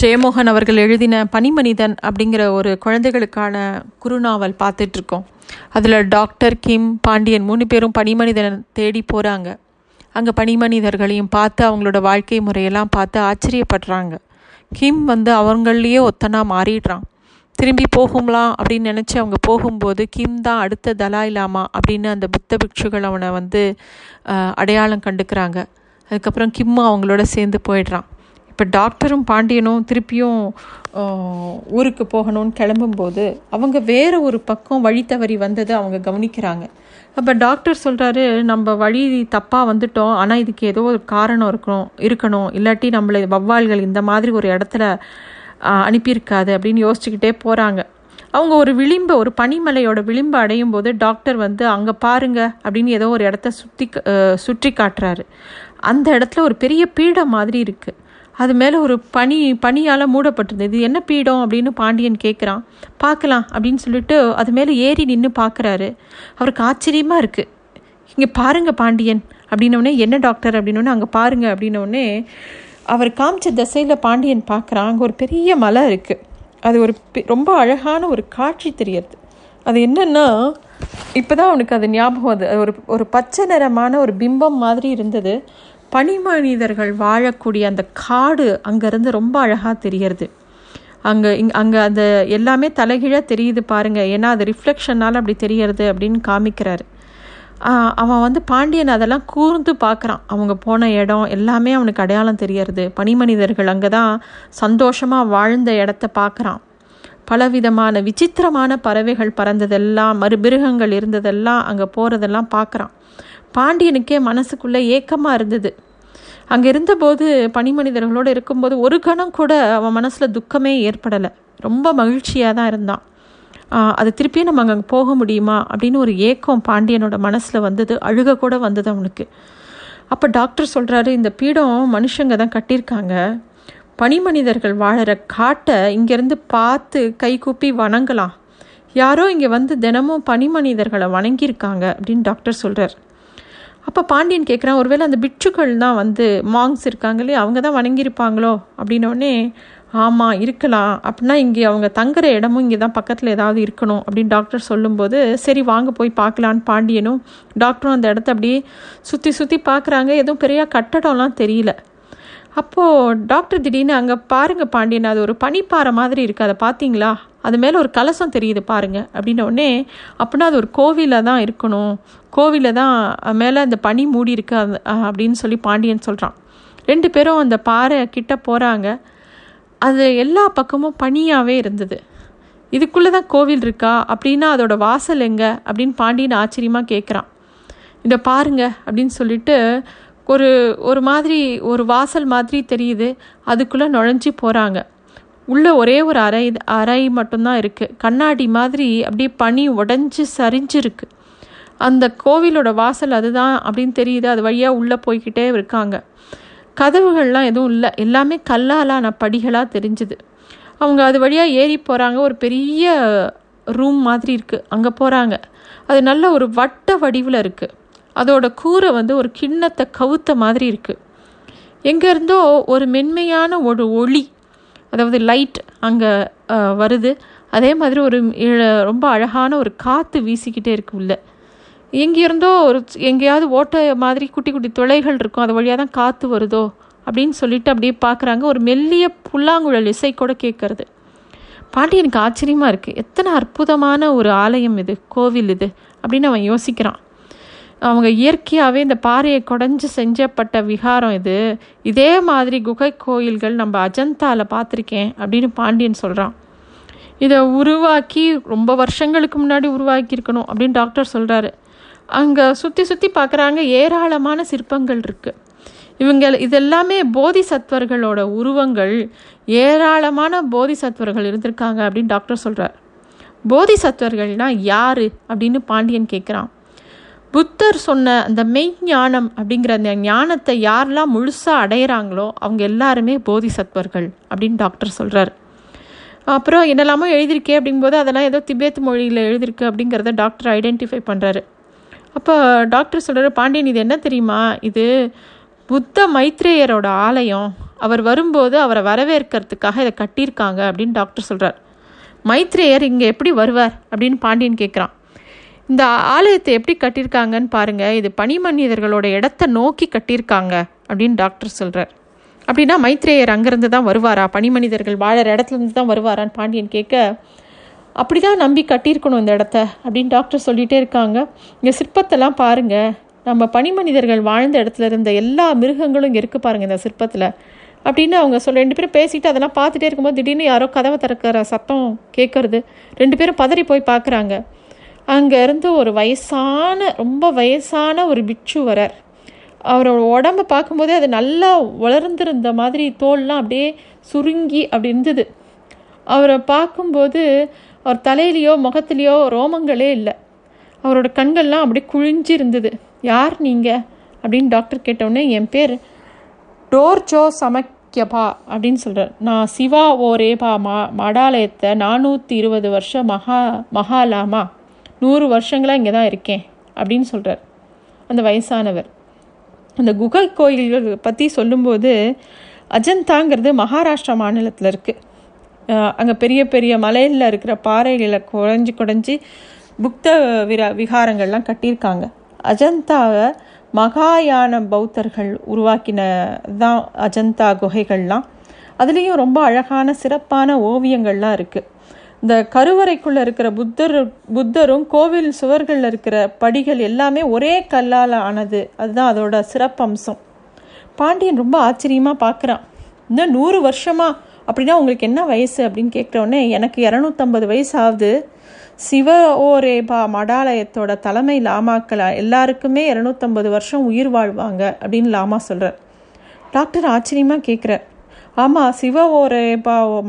ஜெயமோகன் அவர்கள் எழுதின பனிமனிதன் அப்படிங்கிற ஒரு குழந்தைகளுக்கான குறுநாவல் பார்த்துட்ருக்கோம். அதில் டாக்டர் கிம் பாண்டியன் மூணு பேரும் பனிமனிதன் தேடி போகிறாங்க அங்கே பனிமனிதர்களையும் பார்த்து அவங்களோட வாழ்க்கை முறையெல்லாம் பார்த்து ஆச்சரியப்படுறாங்க. கிம் வந்து அவங்களையே ஒத்தனாக மாறிடுறான். திரும்பி போகும்லாம் அப்படின்னு நினச்சி அவங்க போகும்போது கிம் தான் அடுத்த தலாய் லாமா அப்படின்னு அந்த புத்த பிக்ஷுகள் அவனை வந்து அடையாளம் கண்டுக்கிறாங்க. அதுக்கப்புறம் கிம் அவங்களோட சேர்ந்து போயிடுறான். இப்போ டாக்டரும் பாண்டியனும் திருப்பியும் ஊருக்கு போகணும்னு கிளம்பும்போது அவங்க வேறு ஒரு பக்கம் வழி தவறி வந்ததை அவங்க கவனிக்கிறாங்க. அப்போ டாக்டர் சொல்கிறாரு நம்ம வழி தப்பாக வந்துட்டோம் ஆனால் இதுக்கு ஏதோ ஒரு காரணம் இருக்கணும் இருக்கணும். இல்லாட்டி நம்மளை வவ்வால்கள் இந்த மாதிரி ஒரு இடத்துல அனுப்பியிருக்காது அப்படின்னு யோசிச்சுக்கிட்டே போகிறாங்க அவங்க ஒரு விளிம்பை ஒரு பனிமலையோட விளிம்பை அடையும் போது டாக்டர் வந்து அங்கே பாருங்க அப்படின்னு ஏதோ ஒரு இடத்த சுற்றி சுற்றி காட்டுறாரு. அந்த இடத்துல ஒரு பெரிய பீடம் மாதிரி இருக்குது அது மேலே ஒரு பனி பனியால் மூடப்பட்டிருந்தது. இது என்ன பீடம் அப்படின்னு பாண்டியன் கேட்குறான் பார்க்கலாம் அப்படின்னு சொல்லிட்டு அது மேலே ஏறி நின்று பார்க்குறாரு அவருக்கு ஆச்சரியமாக இருக்குது இங்கே பாருங்க பாண்டியன் அப்படின்னோடனே என்ன டாக்டர் அப்படின்னோடனே அங்கே பாருங்க அப்படின்னோடனே அவர் காமிச்ச திசையில் பாண்டியன் பார்க்குறான் அங்கே ஒரு பெரிய மலை இருக்குது அது ஒரு ரொம்ப அழகான ஒரு காட்சி தெரியறது. அது என்னென்னா இப்போ தான் அவனுக்கு அது ஞாபகம் அது ஒரு ஒரு பச்சை நிறமான ஒரு பிம்பம் மாதிரி இருந்தது. பனிமனிதர்கள் வாழக்கூடிய அந்த காடு அங்கேருந்து ரொம்ப அழகாக தெரிகிறது. அங்கே இங் அங்கே அந்த எல்லாமே தலைகீழாக தெரியுது பாருங்கள் ஏன்னா அது ரிஃப்ளெக்ஷனால் அப்படி தெரியறது அப்படின்னு காமிக்கிறாரு. அவன் வந்து பாண்டியன் அதெல்லாம் கூர்ந்து பார்க்குறான். அவங்க போன இடம் எல்லாமே அவனுக்கு அடையாளம் தெரியறது பனிமனிதர்கள் அங்கே தான் சந்தோஷமாக வாழ்ந்த இடத்த பார்க்குறான். பலவிதமான விசித்திரமான பறவைகள் பறந்ததெல்லாம் மறுபிருகங்கள் இருந்ததெல்லாம் அங்கே போகிறதெல்லாம் பார்க்குறான். பாண்டியனுக்கே மனசுக்குள்ளே ஏக்கமாக இருந்தது. அங்கே இருந்தபோது பனிமனிதர்களோடு இருக்கும்போது ஒரு கணம் கூட அவன் மனசில் துக்கமே ஏற்படலை. ரொம்ப மகிழ்ச்சியாக தான் இருந்தான். அது திருப்பியும் நம்ம அங்கே போக முடியுமா? அப்படின்னு ஒரு ஏக்கம் பாண்டியனோட மனசில் வந்தது. அழுக கூட வந்தது அவனுக்கு. அப்போ டாக்டர் சொல்கிறாரு இந்த பீடம் மனுஷங்க தான் கட்டியிருக்காங்க. பனிமனிதர்கள் வாழற காட்டை இங்கேருந்து பார்த்து கை கூப்பி வணங்கலாம். யாரோ இங்கே வந்து தினமும் பனிமனிதர்களை வணங்கியிருக்காங்க. அப்படின்னு டாக்டர் சொல்கிறார் அப்போ பாண்டியன் கேட்குறான் ஒருவேளை அந்த பிட்சுக்கள் தான் வந்து மாங்ஸ் இருக்காங்களே அவங்க தான் வணங்கியிருப்பாங்களோ? அப்படின்னோடனே ஆமாம் இருக்கலாம். அப்படின்னா இங்கே அவங்க தங்குற இடமும் இங்கே தான் பக்கத்தில் ஏதாவது இருக்கணும் அப்படின்னு டாக்டர் சொல்லும்போது சரி வாங்க போய் பார்க்கலான்னு பாண்டியனும் டாக்டரும் அந்த இடத்த அப்படியே சுற்றி சுற்றி பார்க்குறாங்க. எதுவும் பெரிய கட்டடம்லாம் தெரியல. அப்போது டாக்டர் திடீர்னு அங்கே பாருங்கள் பாண்டியன் அது ஒரு பனிப்பாறை மாதிரி இருக்குது அதை பார்த்தீங்களா? அது மேலே ஒரு கலசம் தெரியுது பாருங்கள் அப்படின்னோடனே அப்படின்னா அது ஒரு கோவிலில் தான் இருக்கணும். கோவிலில் தான் மேலே அந்த பனி மூடி இருக்கு அப்படின்னு சொல்லி பாண்டியன் சொல்கிறான் ரெண்டு பேரும் அந்த பாறை கிட்ட போகிறாங்க அது எல்லா பக்கமும் பனியாகவே இருந்தது. இதுக்குள்ளே தான் கோவில் இருக்கா? அப்படின்னா அதோட வாசல் எங்கே? அப்படின்னு பாண்டியன் ஆச்சரியமாக கேட்குறான் இதை பாருங்க அப்படின்னு சொல்லிட்டு ஒரு ஒரு மாதிரி ஒரு வாசல் மாதிரி தெரியுது. அதுக்குள்ளே நுழைஞ்சி போகிறாங்க உள்ளே ஒரே ஒரு அறை அறை மட்டும்தான் இருக்குது கண்ணாடி மாதிரி அப்படியே பனி உடஞ்சி சரிஞ்சிருக்கு. அந்த கோவிலோட வாசல் அதுதான் அப்படின்னு தெரியுது. அது வழியாக உள்ளே போய்கிட்டே இருக்காங்க. கதவுகள்லாம் எதுவும் இல்லை. எல்லாமே கல்லாலான படிகளாக தெரிஞ்சுது. அவங்க அது வழியாக ஏறி போகிறாங்க ஒரு பெரிய ரூம் மாதிரி இருக்குது அங்கே போகிறாங்க அது நல்ல ஒரு வட்ட வடிவில் இருக்குது அதோட கூரை வந்து ஒரு கிண்ணத்தை கவுத்த மாதிரி இருக்குது எங்கேருந்தோ ஒரு மென்மையான ஒரு ஒளி அதாவது லைட் அங்கே வருது. அதே மாதிரி ஒரு ரொம்ப அழகான ஒரு காற்று வீசிக்கிட்டே இருக்கு உள்ள. எங்கேருந்தோ ஒரு எங்கேயாவது ஓட்ட மாதிரி குட்டி குட்டி துளைகள் இருக்கும் அது வழியாக தான் காற்று வருதோ அப்படின்னு சொல்லிட்டு அப்படியே பார்க்குறாங்க ஒரு மெல்லிய புல்லாங்குழல் இசை கூட கேட்கறது எனக்கு ஆச்சரியமாக இருக்குது எத்தனை அற்புதமான ஒரு ஆலயம் இது கோவில் இது அப்படின்னு அவன் யோசிக்கிறான். அவங்க இயற்கையாகவே இந்த பாறையை குடஞ்சி செஞ்சப்பட்ட விகாரம் இது. இதே மாதிரி குகை கோயில்கள் நம்ம அஜந்தாவில் பார்த்துருக்கேன் அப்படின்னு பாண்டியன் சொல்கிறான் இதை உருவாக்கி ரொம்ப வருஷங்களுக்கு முன்னாடி உருவாக்கியிருக்கணும் அப்படின்னு டாக்டர் சொல்கிறாரு அங்கே சுற்றி சுற்றி பார்க்குறாங்க ஏராளமான சிற்பங்கள் இருக்குது இவங்க இதெல்லாமே போதி சத்வர்களோட உருவங்கள். ஏராளமான போதிசத்வர்கள் இருந்திருக்காங்க அப்படின்னு டாக்டர் சொல்கிறார் போதி சத்வர்கள்னா யார் அப்படின்னு பாண்டியன் கேட்குறான். புத்தர் சொன்ன அந்த மெய்ஞானம் அப்படிங்கிற அந்த ஞானத்தை யாரெல்லாம் முழுசாக அடையிறாங்களோ அவங்க எல்லாருமே போதிசத்வர்கள் அப்படின்னு டாக்டர் சொல்கிறார் அப்புறம் என்னெல்லாமோ எழுதியிருக்கே அப்படிங்கும்போது அதெல்லாம் ஏதோ திபேத் மொழியில் எழுதியிருக்கு அப்படிங்கிறத டாக்டர் ஐடென்டிஃபை பண்ணுறாரு அப்போ டாக்டர் சொல்கிறார் பாண்டியன் இது என்ன தெரியுமா? இது புத்த மைத்ரேயரோட ஆலயம். அவர் வரும்போது அவரை வரவேற்கிறதுக்காக இதை கட்டியிருக்காங்க அப்படின்னு டாக்டர் சொல்கிறார் மைத்ரேயர் இங்கே எப்படி வருவார் அப்படின்னு பாண்டியன் கேட்குறான் இந்த ஆலயத்தை எப்படி கட்டியிருக்காங்கன்னு பாருங்கள் இது பனிமனிதர்களோட இடத்த நோக்கி கட்டியிருக்காங்க அப்படின்னு டாக்டர் சொல்கிறார் அப்படின்னா மைத்ரேயர் அங்கேருந்து தான் வருவாரா? பனிமனிதர்கள் வாழற இடத்துலேருந்து தான் வருவாரான்னு பாண்டியன் கேட்க அப்படி தான் நம்பி கட்டியிருக்கணும் இந்த இடத்த அப்படின்னு டாக்டர் சொல்லிகிட்டே இருக்காங்க. இங்கே சிற்பத்தெல்லாம் பாருங்கள் நம்ம பனிமனிதர்கள் வாழ்ந்த இடத்துல இருந்த எல்லா மிருகங்களும் இங்கே இருக்குது பாருங்கள் இந்த சிற்பத்தில். அப்படின்னு அவங்க சொல்ல ரெண்டு பேரும் பேசிட்டு அதெல்லாம் பார்த்துட்டே இருக்கும்போது திடீர்னு யாரோ கதவை திறக்கிற சத்தம் கேட்கறது. ரெண்டு பேரும் பதறி போய் பார்க்குறாங்க. அங்கேருந்து ஒரு வயசான ரொம்ப வயசான ஒரு பிட்சு வரார். அவரோட உடம்பை பார்க்கும்போதே அது நல்லா வளர்ந்துருந்த மாதிரி தோல்லாம் அப்படியே சுருங்கி அப்படி இருந்தது. அவரை பார்க்கும்போது அவர் தலையிலையோ முகத்துலேயோ ரோமங்களே இல்லை. அவரோட கண்கள்லாம் அப்படியே குழிஞ்சு இருந்தது. யார் நீங்கள் அப்படின்னு டாக்டர் கேட்டவுடனே என் பேர் டோர்ஜோ சமக்கியபா அப்படின்னு சொல்கிறார் நான் சிவா ஓரேபா மா மடாலயத்தை நானூற்றி இருபது வருஷம் மகா மகாலாமா? நூறு வருஷங்களாக இங்கே தான் இருக்கேன் அப்படின்னு சொல்கிறார் அந்த வயசானவர். அந்த குகை கோயில்கள் பற்றி சொல்லும்போது அஜந்தாங்கிறது மகாராஷ்டிரா மாநிலத்தில் இருக்குது அங்கே பெரிய பெரிய மலையில் இருக்கிற பாறைகளை குறைஞ்சி குறைஞ்சி புக்த விரா விகாரங்கள்லாம் கட்டியிருக்காங்க. அஜந்தாவை மகாயான பௌத்தர்கள் உருவாக்கின தான் அஜந்தா குகைகள்லாம். அதுலேயும் ரொம்ப அழகான சிறப்பான ஓவியங்கள்லாம் இருக்குது இந்த கருவறைக்குள்ளே இருக்கிற புத்தர் புத்தரும் கோவில் சுவர்களில் இருக்கிற படிகள் எல்லாமே ஒரே கல்லால் ஆனது. அதுதான் அதோட சிறப்பம்சம். பாண்டியன் ரொம்ப ஆச்சரியமாக பார்க்குறான் இன்னும் நூறு வருஷமா அப்படின்னா உங்களுக்கு என்ன வயசு அப்படின்னு கேட்குறோடனே எனக்கு இரநூத்தம்பது வயசு ஆகுது சிவ ஓரேபா மடாலயத்தோட தலைமை லாமாக்கள் எல்லாருக்குமே இரநூத்தம்பது வருஷம் உயிர் வாழ்வாங்க அப்படின்னு லாமா சொல்கிறார் டாக்டர் ஆச்சரியமாக கேட்குறார் ஆமாம் சிவ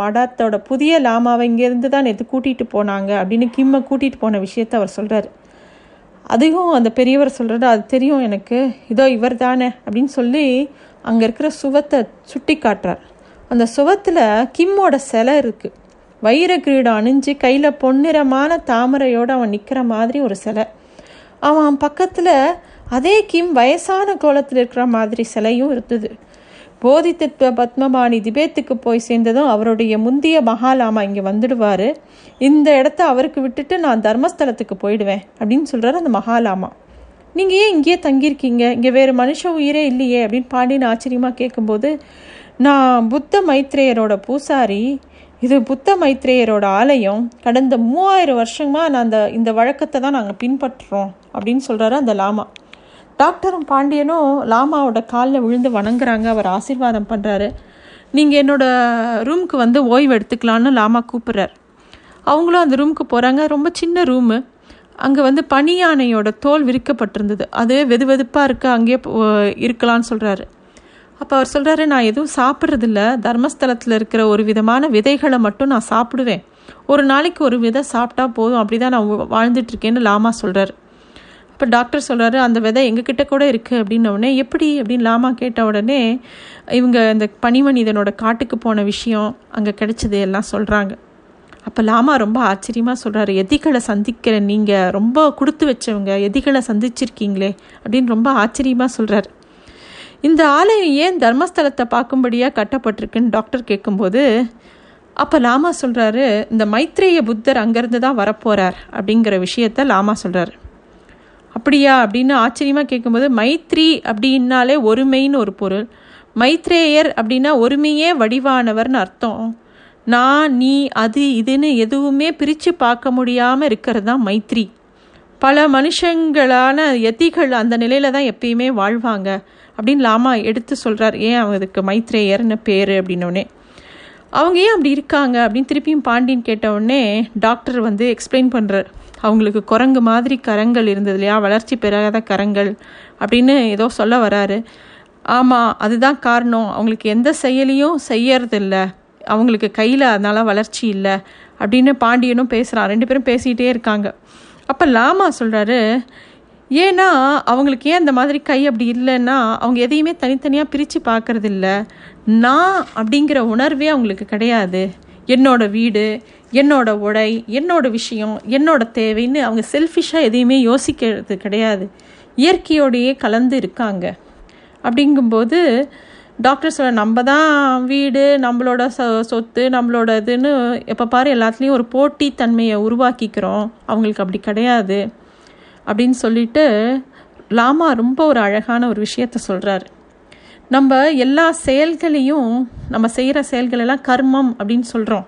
மடத்தோட புதிய லாமாவை இங்கேருந்து தான் நேற்று கூட்டிகிட்டு போனாங்க அப்படின்னு கிம்மை கூட்டிகிட்டு போன விஷயத்த அவர் சொல்கிறார் அதையும் அந்த பெரியவர் சொல்கிறாரு அது தெரியும் எனக்கு. இதோ இவர் தானே அப்படின்னு சொல்லி அங்கே இருக்கிற சுவத்தை சுட்டி காட்டுறார். அந்த சுவத்தில் கிம்மோட சிலை இருக்குது வைர கிரீடம் அணிஞ்சு கையில் பொன்னிறமான தாமரையோடு அவன் நிற்கிற மாதிரி ஒரு சிலை. அவன் பக்கத்தில் அதே கிம் வயசான கோலத்தில் இருக்கிற மாதிரி சிலையும் இருந்தது. போதித்தத்துவ பத்மபாணி திபேத்துக்கு போய் சேர்ந்ததும் அவருடைய முந்திய மகாலாமா இங்கே வந்துடுவார். இந்த இடத்த அவருக்கு விட்டுட்டு நான் தர்மஸ்தலத்துக்கு போயிடுவேன் அப்படின்னு சொல்கிறார் அந்த மகாலாமா. நீங்கள் ஏன் இங்கேயே தங்கியிருக்கீங்க? இங்கே வேறு மனுஷ உயிரே இல்லையே அப்படின்னு பாண்டியன் ஆச்சரியமாக கேட்கும்போது நான் புத்த மைத்ரேயரோட பூசாரி இது புத்த மைத்ரேயரோட ஆலயம். கடந்த மூவாயிரம் வருஷமாக நான் அந்த இந்த வழக்கத்தை தான் நாங்கள் பின்பற்றுறோம் அப்படின்னு சொல்கிறாரு அந்த லாமா. டாக்டரும் பாண்டியனும் லாமாவோட காலில் விழுந்து வணங்குறாங்க. அவர் ஆசீர்வாதம் பண்ணுறாரு நீங்கள் என்னோட ரூமுக்கு வந்து ஓய்வு எடுத்துக்கலான்னு லாமா கூப்பிட்றார். அவங்களும் அந்த ரூமுக்கு போகிறாங்க ரொம்ப சின்ன ரூமு அங்கே வந்து பனியானையோட தோல் விரிக்கப்பட்டிருந்தது. அது வெது வெதுப்பாக இருக்க. அங்கேயே இருக்கலான்னு சொல்கிறாரு அப்போ அவர் சொல்கிறாரு நான் எதுவும் சாப்பிட்றதில்ல. தர்மஸ்தலத்தில் இருக்கிற ஒரு விதமான விதைகளை மட்டும் நான் சாப்பிடுவேன். ஒரு நாளைக்கு ஒரு விதை சாப்பிட்டா போதும். அப்படி தான் நான் வாழ்ந்துட்டுருக்கேன்னு லாமா சொல்கிறார் இப்போ டாக்டர் சொல்கிறாரு அந்த விதை எங்ககிட்ட கூட இருக்குது அப்படின்ன உடனே எப்படி? அப்படின்னு லாமா கேட்ட உடனே இவங்க இந்த பனிமனிதனோட காட்டுக்கு போன விஷயம் அங்கே கிடைச்சது எல்லாம் சொல்கிறாங்க அப்போ லாமா ரொம்ப ஆச்சரியமாக சொல்கிறாரு எதிகளை சந்திக்கிற நீங்கள் ரொம்ப கொடுத்து வச்சவங்க எதிகளை சந்திச்சிருக்கீங்களே அப்படின்னு ரொம்ப ஆச்சரியமாக சொல்கிறார் இந்த ஆலயம் ஏன் தர்மஸ்தலத்தை பார்க்கும்படியாக கட்டப்பட்டிருக்குன்னு டாக்டர் கேட்கும்போது அப்போ லாமா சொல்கிறாரு இந்த மைத்ரேய புத்தர் அங்கேருந்து தான் வரப்போகிறார் அப்படிங்கிற விஷயத்த லாமா சொல்கிறாரு அப்படியா அப்படின்னு ஆச்சரியமாக கேட்கும்போது மைத்ரி அப்படின்னாலே ஒருமைன்னு ஒரு பொருள். மைத்ரேயர் அப்படின்னா ஒருமையே வடிவானவர்னு அர்த்தம். நான் நீ அது இதுன்னு எதுவுமே பிரித்து பார்க்க முடியாமல் இருக்கிறது தான் மைத்ரி. பல மனுஷங்களான எத்திகள் அந்த நிலையில தான் எப்பயுமே வாழ்வாங்க அப்படின்னு லாமா எடுத்து சொல்கிறார் ஏன் அவனுக்கு மைத்ரேயர்னு பேர் அப்படின்னோடனே அவங்க ஏன் அப்படி இருக்காங்க அப்படின்னு திருப்பியும் பாண்டியன் கேட்டவுடனே டாக்டர் வந்து எக்ஸ்பிளைன் பண்ணுறார் அவங்களுக்கு குரங்கு மாதிரி கரங்கள் இருந்தது இல்லையா? வளர்ச்சி பெறாத கரங்கள் அப்படின்னு ஏதோ சொல்ல வராரு. ஆமாம் அதுதான் காரணம். அவங்களுக்கு எந்த செயலியும் செய்யறதில்ல. அவங்களுக்கு கையில் அதனால் வளர்ச்சி இல்லை அப்படின்னு பாண்டியனும் பேசுகிறான் ரெண்டு பேரும் பேசிகிட்டே இருக்காங்க. அப்போ லாமா சொல்கிறாரு ஏன்னா அவங்களுக்கு ஏன் அந்த மாதிரி கை அப்படி இல்லைன்னா அவங்க எதையுமே தனித்தனியாக பிரித்து பார்க்கறதில்ல. நான் அப்படிங்கிற உணர்வே அவங்களுக்கு கிடையாது. என்னோட வீடு என்னோட உடை என்னோட விஷயம் என்னோட தேவைன்னு அவங்க செல்ஃபிஷாக எதையுமே யோசிக்கிறது கிடையாது. இயற்கையோடையே கலந்து இருக்காங்க. அப்படிங்கும்போது டாக்டர் சொல்ல நம்ம தான் வீடு நம்மளோட சொ சொத்து நம்மளோட இதுன்னு எப்போ பாரு எல்லாத்துலேயும் ஒரு போட்டித்தன்மையை உருவாக்கிக்கிறோம். அவங்களுக்கு அப்படி கிடையாது. அப்படின்னு சொல்லிட்டு லாமா ரொம்ப ஒரு அழகான ஒரு விஷயத்த சொல்கிறாரு நம்ம எல்லா செயல்களையும் நம்ம செய்கிற செயல்களெல்லாம் கர்மம் அப்படின்னு சொல்கிறோம்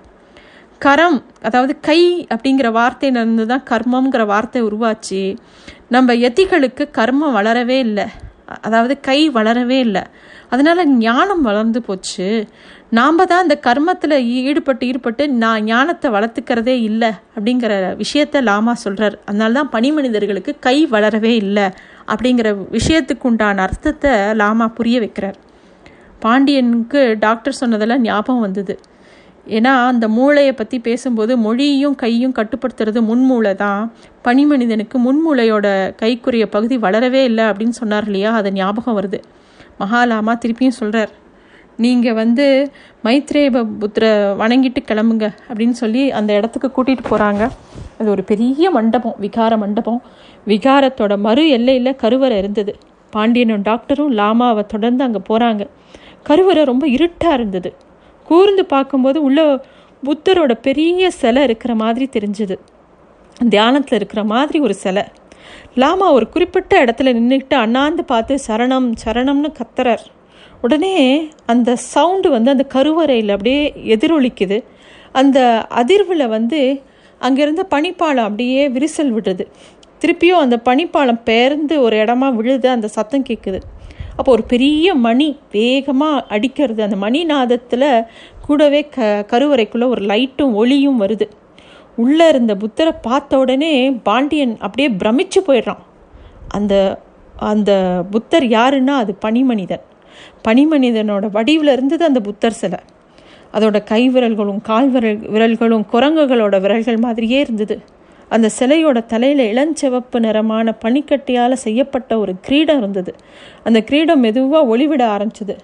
கரம் அதாவது கை அப்படிங்கிற வார்த்தையிலிருந்து தான் கர்மங்கிற வார்த்தை உருவாச்சு. நம்ம எத்திகளுக்கு கர்மம் வளரவே இல்லை. அதாவது கை வளரவே இல்லை. அதனால் ஞானம் வளர்ந்து போச்சு. நாம் தான் அந்த கர்மத்தில் ஈடுபட்டு ஈடுபட்டு நான் ஞானத்தை வளர்த்துக்கிறதே இல்லை அப்படிங்கிற விஷயத்த லாமா சொல்கிறார் அதனால தான் பனி மனிதர்களுக்கு கை வளரவே இல்லை அப்படிங்கிற விஷயத்துக்கு உண்டான அர்த்தத்தை லாமா புரிய வைக்கிறார். பாண்டியனுக்கு டாக்டர் சொன்னதெல்லாம் ஞாபகம் வந்தது. ஏன்னா அந்த மூளையை பற்றி பேசும்போது மொழியும் கையும் கட்டுப்படுத்துறது முன்மூளை தான். பனிமனிதனுக்கு முன்மூளையோட கைக்குரிய பகுதி வளரவே இல்லை அப்படின்னு சொன்னார் இல்லையா? அது ஞாபகம் வருது. மகாலாமா திருப்பியும் சொல்கிறார் நீங்கள் வந்து மைத்ரேய புத்திரை வணங்கிட்டு கிளம்புங்க அப்படின்னு சொல்லி அந்த இடத்துக்கு கூட்டிகிட்டு போகிறாங்க அது ஒரு பெரிய மண்டபம் விகார மண்டபம். விகாரத்தோட மறு எல்லையில் கருவறை இருந்தது. பாண்டியனும் டாக்டரும் லாமாவை தொடர்ந்து அங்கே போகிறாங்க கருவறை ரொம்ப இருட்டாக இருந்தது. கூர்ந்து பார்க்கும்போது உள்ள புத்தரோட பெரிய சிலை இருக்கிற மாதிரி தெரிஞ்சுது. தியானத்தில் இருக்கிற மாதிரி ஒரு சிலை. லாமா ஒரு குறிப்பிட்ட இடத்துல நின்றுக்கிட்டு அண்ணாந்து பார்த்து சரணம் சரணம்னு கத்துறார். உடனே அந்த சவுண்டு வந்து அந்த கருவறையில் அப்படியே எதிரொலிக்குது. அந்த அதிர்வில் வந்து அங்கேருந்த பனிப்பாலம் அப்படியே விரிசல் விடுது. திருப்பியும் அந்த பனிப்பாலம் பெயர்ந்து ஒரு இடமா விழுது அந்த சத்தம் கேட்குது அப்போ ஒரு பெரிய மணி வேகமாக அடிக்கிறது. அந்த மணி நாதத்தில் கூடவே க கருவறைக்குள்ளே ஒரு லைட்டும் ஒளியும் வருது. உள்ளே இருந்த புத்தரை பார்த்த உடனே பாண்டியன் அப்படியே பிரமிச்சு போயிடுறான். அந்த அந்த புத்தர் யாருன்னா அது பனிமனிதன். பனிமனிதனோட வடிவில் இருந்தது அந்த புத்தர் சிலை. அதோட கை விரல்களும் கால் விரல் விரல்களும் குரங்குகளோட விரல்கள் மாதிரியே இருந்தது. அந்த சிலையோட தலையில் இளஞ்சிவப்பு நிறமான பனிக்கட்டியால் செய்யப்பட்ட ஒரு கிரீடம் இருந்தது. அந்த கிரீடம் மெதுவாக ஒளிவிட ஆரம்பிச்சது.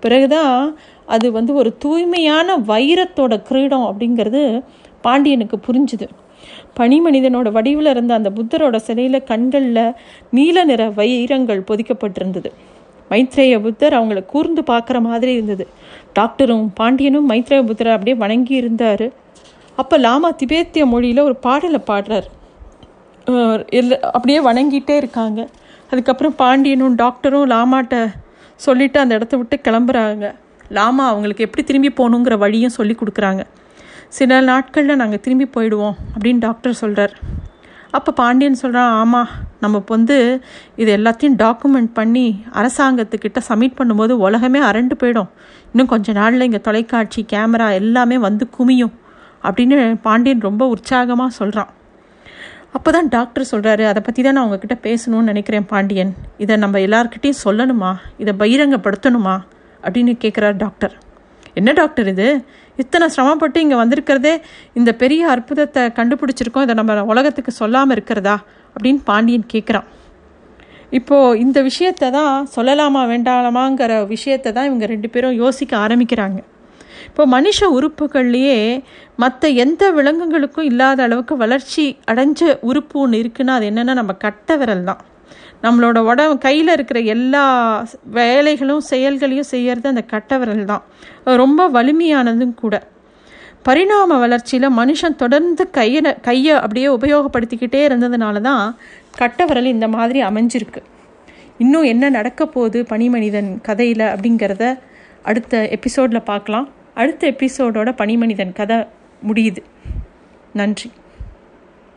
பிறகுதான் அது வந்து ஒரு தூய்மையான வைரத்தோட கிரீடம் அப்படிங்கிறது பாண்டியனுக்கு புரிஞ்சுது. பனி மனிதனோட வடிவில் இருந்த அந்த புத்தரோட சிலையில் கண்களில் நீல நிற வைரங்கள் பொதிக்கப்பட்டிருந்தது. மைத்ரேய புத்தர் அவங்கள கூர்ந்து பார்க்குற மாதிரி இருந்தது. டாக்டரும் பாண்டியனும் மைத்ரேய புத்தரை அப்படியே வணங்கி இருந்தார் அப்போ லாமா திபேத்திய மொழியில் ஒரு பாடலை பாடுறார். இல்லை அப்படியே வணங்கிட்டே இருக்காங்க. அதுக்கப்புறம் பாண்டியனும் டாக்டரும் லாமாட்ட சொல்லிவிட்டு அந்த இடத்த விட்டு கிளம்புறாங்க. லாமா அவங்களுக்கு எப்படி திரும்பி போகணுங்கிற வழியும் சொல்லி கொடுக்குறாங்க. சில நாட்களில் நாங்கள் திரும்பி போயிடுவோம் அப்படின்னு டாக்டர் சொல்கிறார் அப்போ பாண்டியன் சொல்கிறான் ஆமாம் நம்ம வந்து இது எல்லாத்தையும் டாக்குமெண்ட் பண்ணி அரசாங்கத்துக்கிட்ட சப்மிட் பண்ணும்போது உலகமே அரண்டு போயிடும். இன்னும் கொஞ்ச நாளில் இங்கே தொலைக்காட்சி கேமரா எல்லாமே வந்து குமியும். அப்படின்னு பாண்டியன் ரொம்ப உற்சாகமாக சொல்கிறான் அப்போ தான் டாக்டர் சொல்கிறாரு அதை பற்றி தான் நான் உங்ககிட்ட பேசணும்னு நினைக்கிறேன் பாண்டியன். இதை நம்ம எல்லாருக்கிட்டையும் சொல்லணுமா? இதை பகிரங்கப்படுத்தணுமா? அப்படின்னு கேட்குறார் டாக்டர். என்ன டாக்டர் இது? இத்தனை சிரமப்பட்டு இங்கே வந்திருக்கிறதே இந்த பெரிய அற்புதத்தை கண்டுபிடிச்சிருக்கோம். இதை நம்ம உலகத்துக்கு சொல்லாமல் இருக்கிறதா? அப்படின்னு பாண்டியன் கேட்குறான் இப்போது இந்த விஷயத்தை தான் சொல்லலாமா வேண்டாமாங்கிற விஷயத்தை தான் இவங்க ரெண்டு பேரும் யோசிக்க ஆரம்பிக்கிறாங்க. இப்போ மனுஷ உறுப்புகள்லேயே மற்ற எந்த விலங்குகளுக்கும் இல்லாத அளவுக்கு வளர்ச்சி அடைஞ்ச உறுப்பு ஒன்று இருக்குன்னா அது என்னென்னா நம்ம கட்ட விரல் தான். நம்மளோட உடம்பு கையில் இருக்கிற எல்லா வேலைகளும் செயல்களையும் செய்கிறது அந்த கட்ட விரல் தான் ரொம்ப வலிமையானதும் கூட. பரிணாம வளர்ச்சியில் மனுஷன் தொடர்ந்து கையை கையை அப்படியே உபயோகப்படுத்திக்கிட்டே இருந்ததுனால தான் கட்டவரல் இந்த மாதிரி அமைஞ்சிருக்கு. இன்னும் என்ன நடக்க போகுது பனிமனிதன் கதையில் அப்படிங்கிறத அடுத்த எபிசோடில் பார்க்கலாம். அடுத்த எபிசோடோட பனிமனிதன் கதை முடியுது. நன்றி.